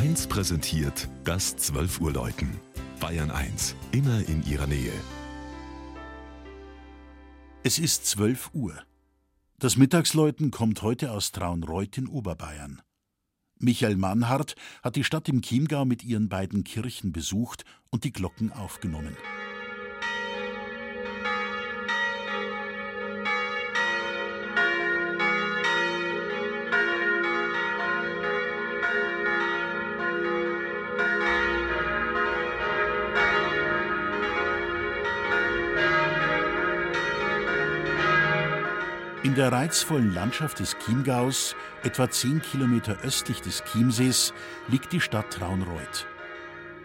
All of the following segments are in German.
1 präsentiert das 12 Uhr Läuten. Bayern 1, immer in ihrer Nähe. Es ist 12 Uhr. Das Mittagsläuten kommt heute aus Traunreuth in Oberbayern. Michael Mannhardt hat die Stadt im Chiemgau mit ihren beiden Kirchen besucht und die Glocken aufgenommen. In der reizvollen Landschaft des Chiemgaus, etwa zehn Kilometer östlich des Chiemsees, liegt die Stadt Traunreuth.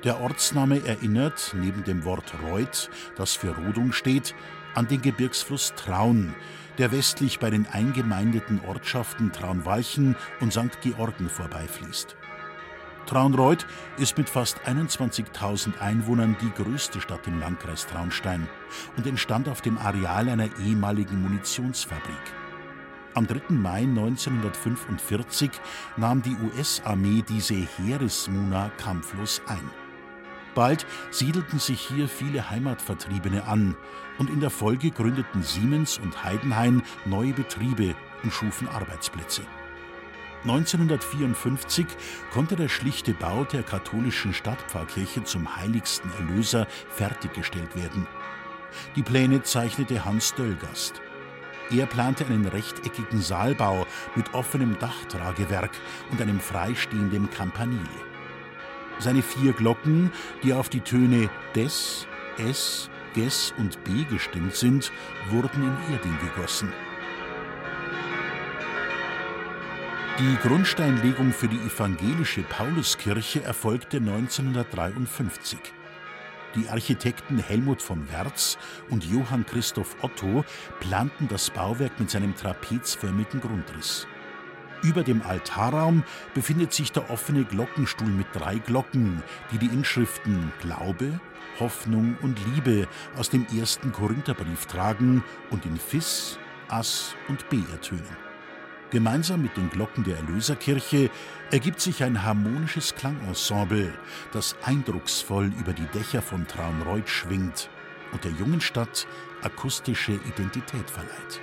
Der Ortsname erinnert, neben dem Wort Reuth, das für Rodung steht, an den Gebirgsfluss Traun, der westlich bei den eingemeindeten Ortschaften Traunwalchen und St. Georgen vorbeifließt. Traunreuth ist mit fast 21.000 Einwohnern die größte Stadt im Landkreis Traunstein und entstand auf dem Areal einer ehemaligen Munitionsfabrik. Am 3. Mai 1945 nahm die US-Armee diese Heeresmuna kampflos ein. Bald siedelten sich hier viele Heimatvertriebene an und in der Folge gründeten Siemens und Heidenhain neue Betriebe und schufen Arbeitsplätze. 1954 konnte der schlichte Bau der katholischen Stadtpfarrkirche zum heiligsten Erlöser fertiggestellt werden. Die Pläne zeichnete Hans Döllgast. Er plante einen rechteckigen Saalbau mit offenem Dachtragewerk und einem freistehenden Campanile. Seine vier Glocken, die auf die Töne Des, Es, Ges und B gestimmt sind, wurden in Erding gegossen. Die Grundsteinlegung für die evangelische Pauluskirche erfolgte 1953. Die Architekten Helmut von Werz und Johann Christoph Otto planten das Bauwerk mit seinem trapezförmigen Grundriss. Über dem Altarraum befindet sich der offene Glockenstuhl mit drei Glocken, die die Inschriften Glaube, Hoffnung und Liebe aus dem ersten Korintherbrief tragen und in Fis, Ass und B ertönen. Gemeinsam mit den Glocken der Erlöserkirche ergibt sich ein harmonisches Klangensemble, das eindrucksvoll über die Dächer von Traunreuth schwingt und der jungen Stadt akustische Identität verleiht.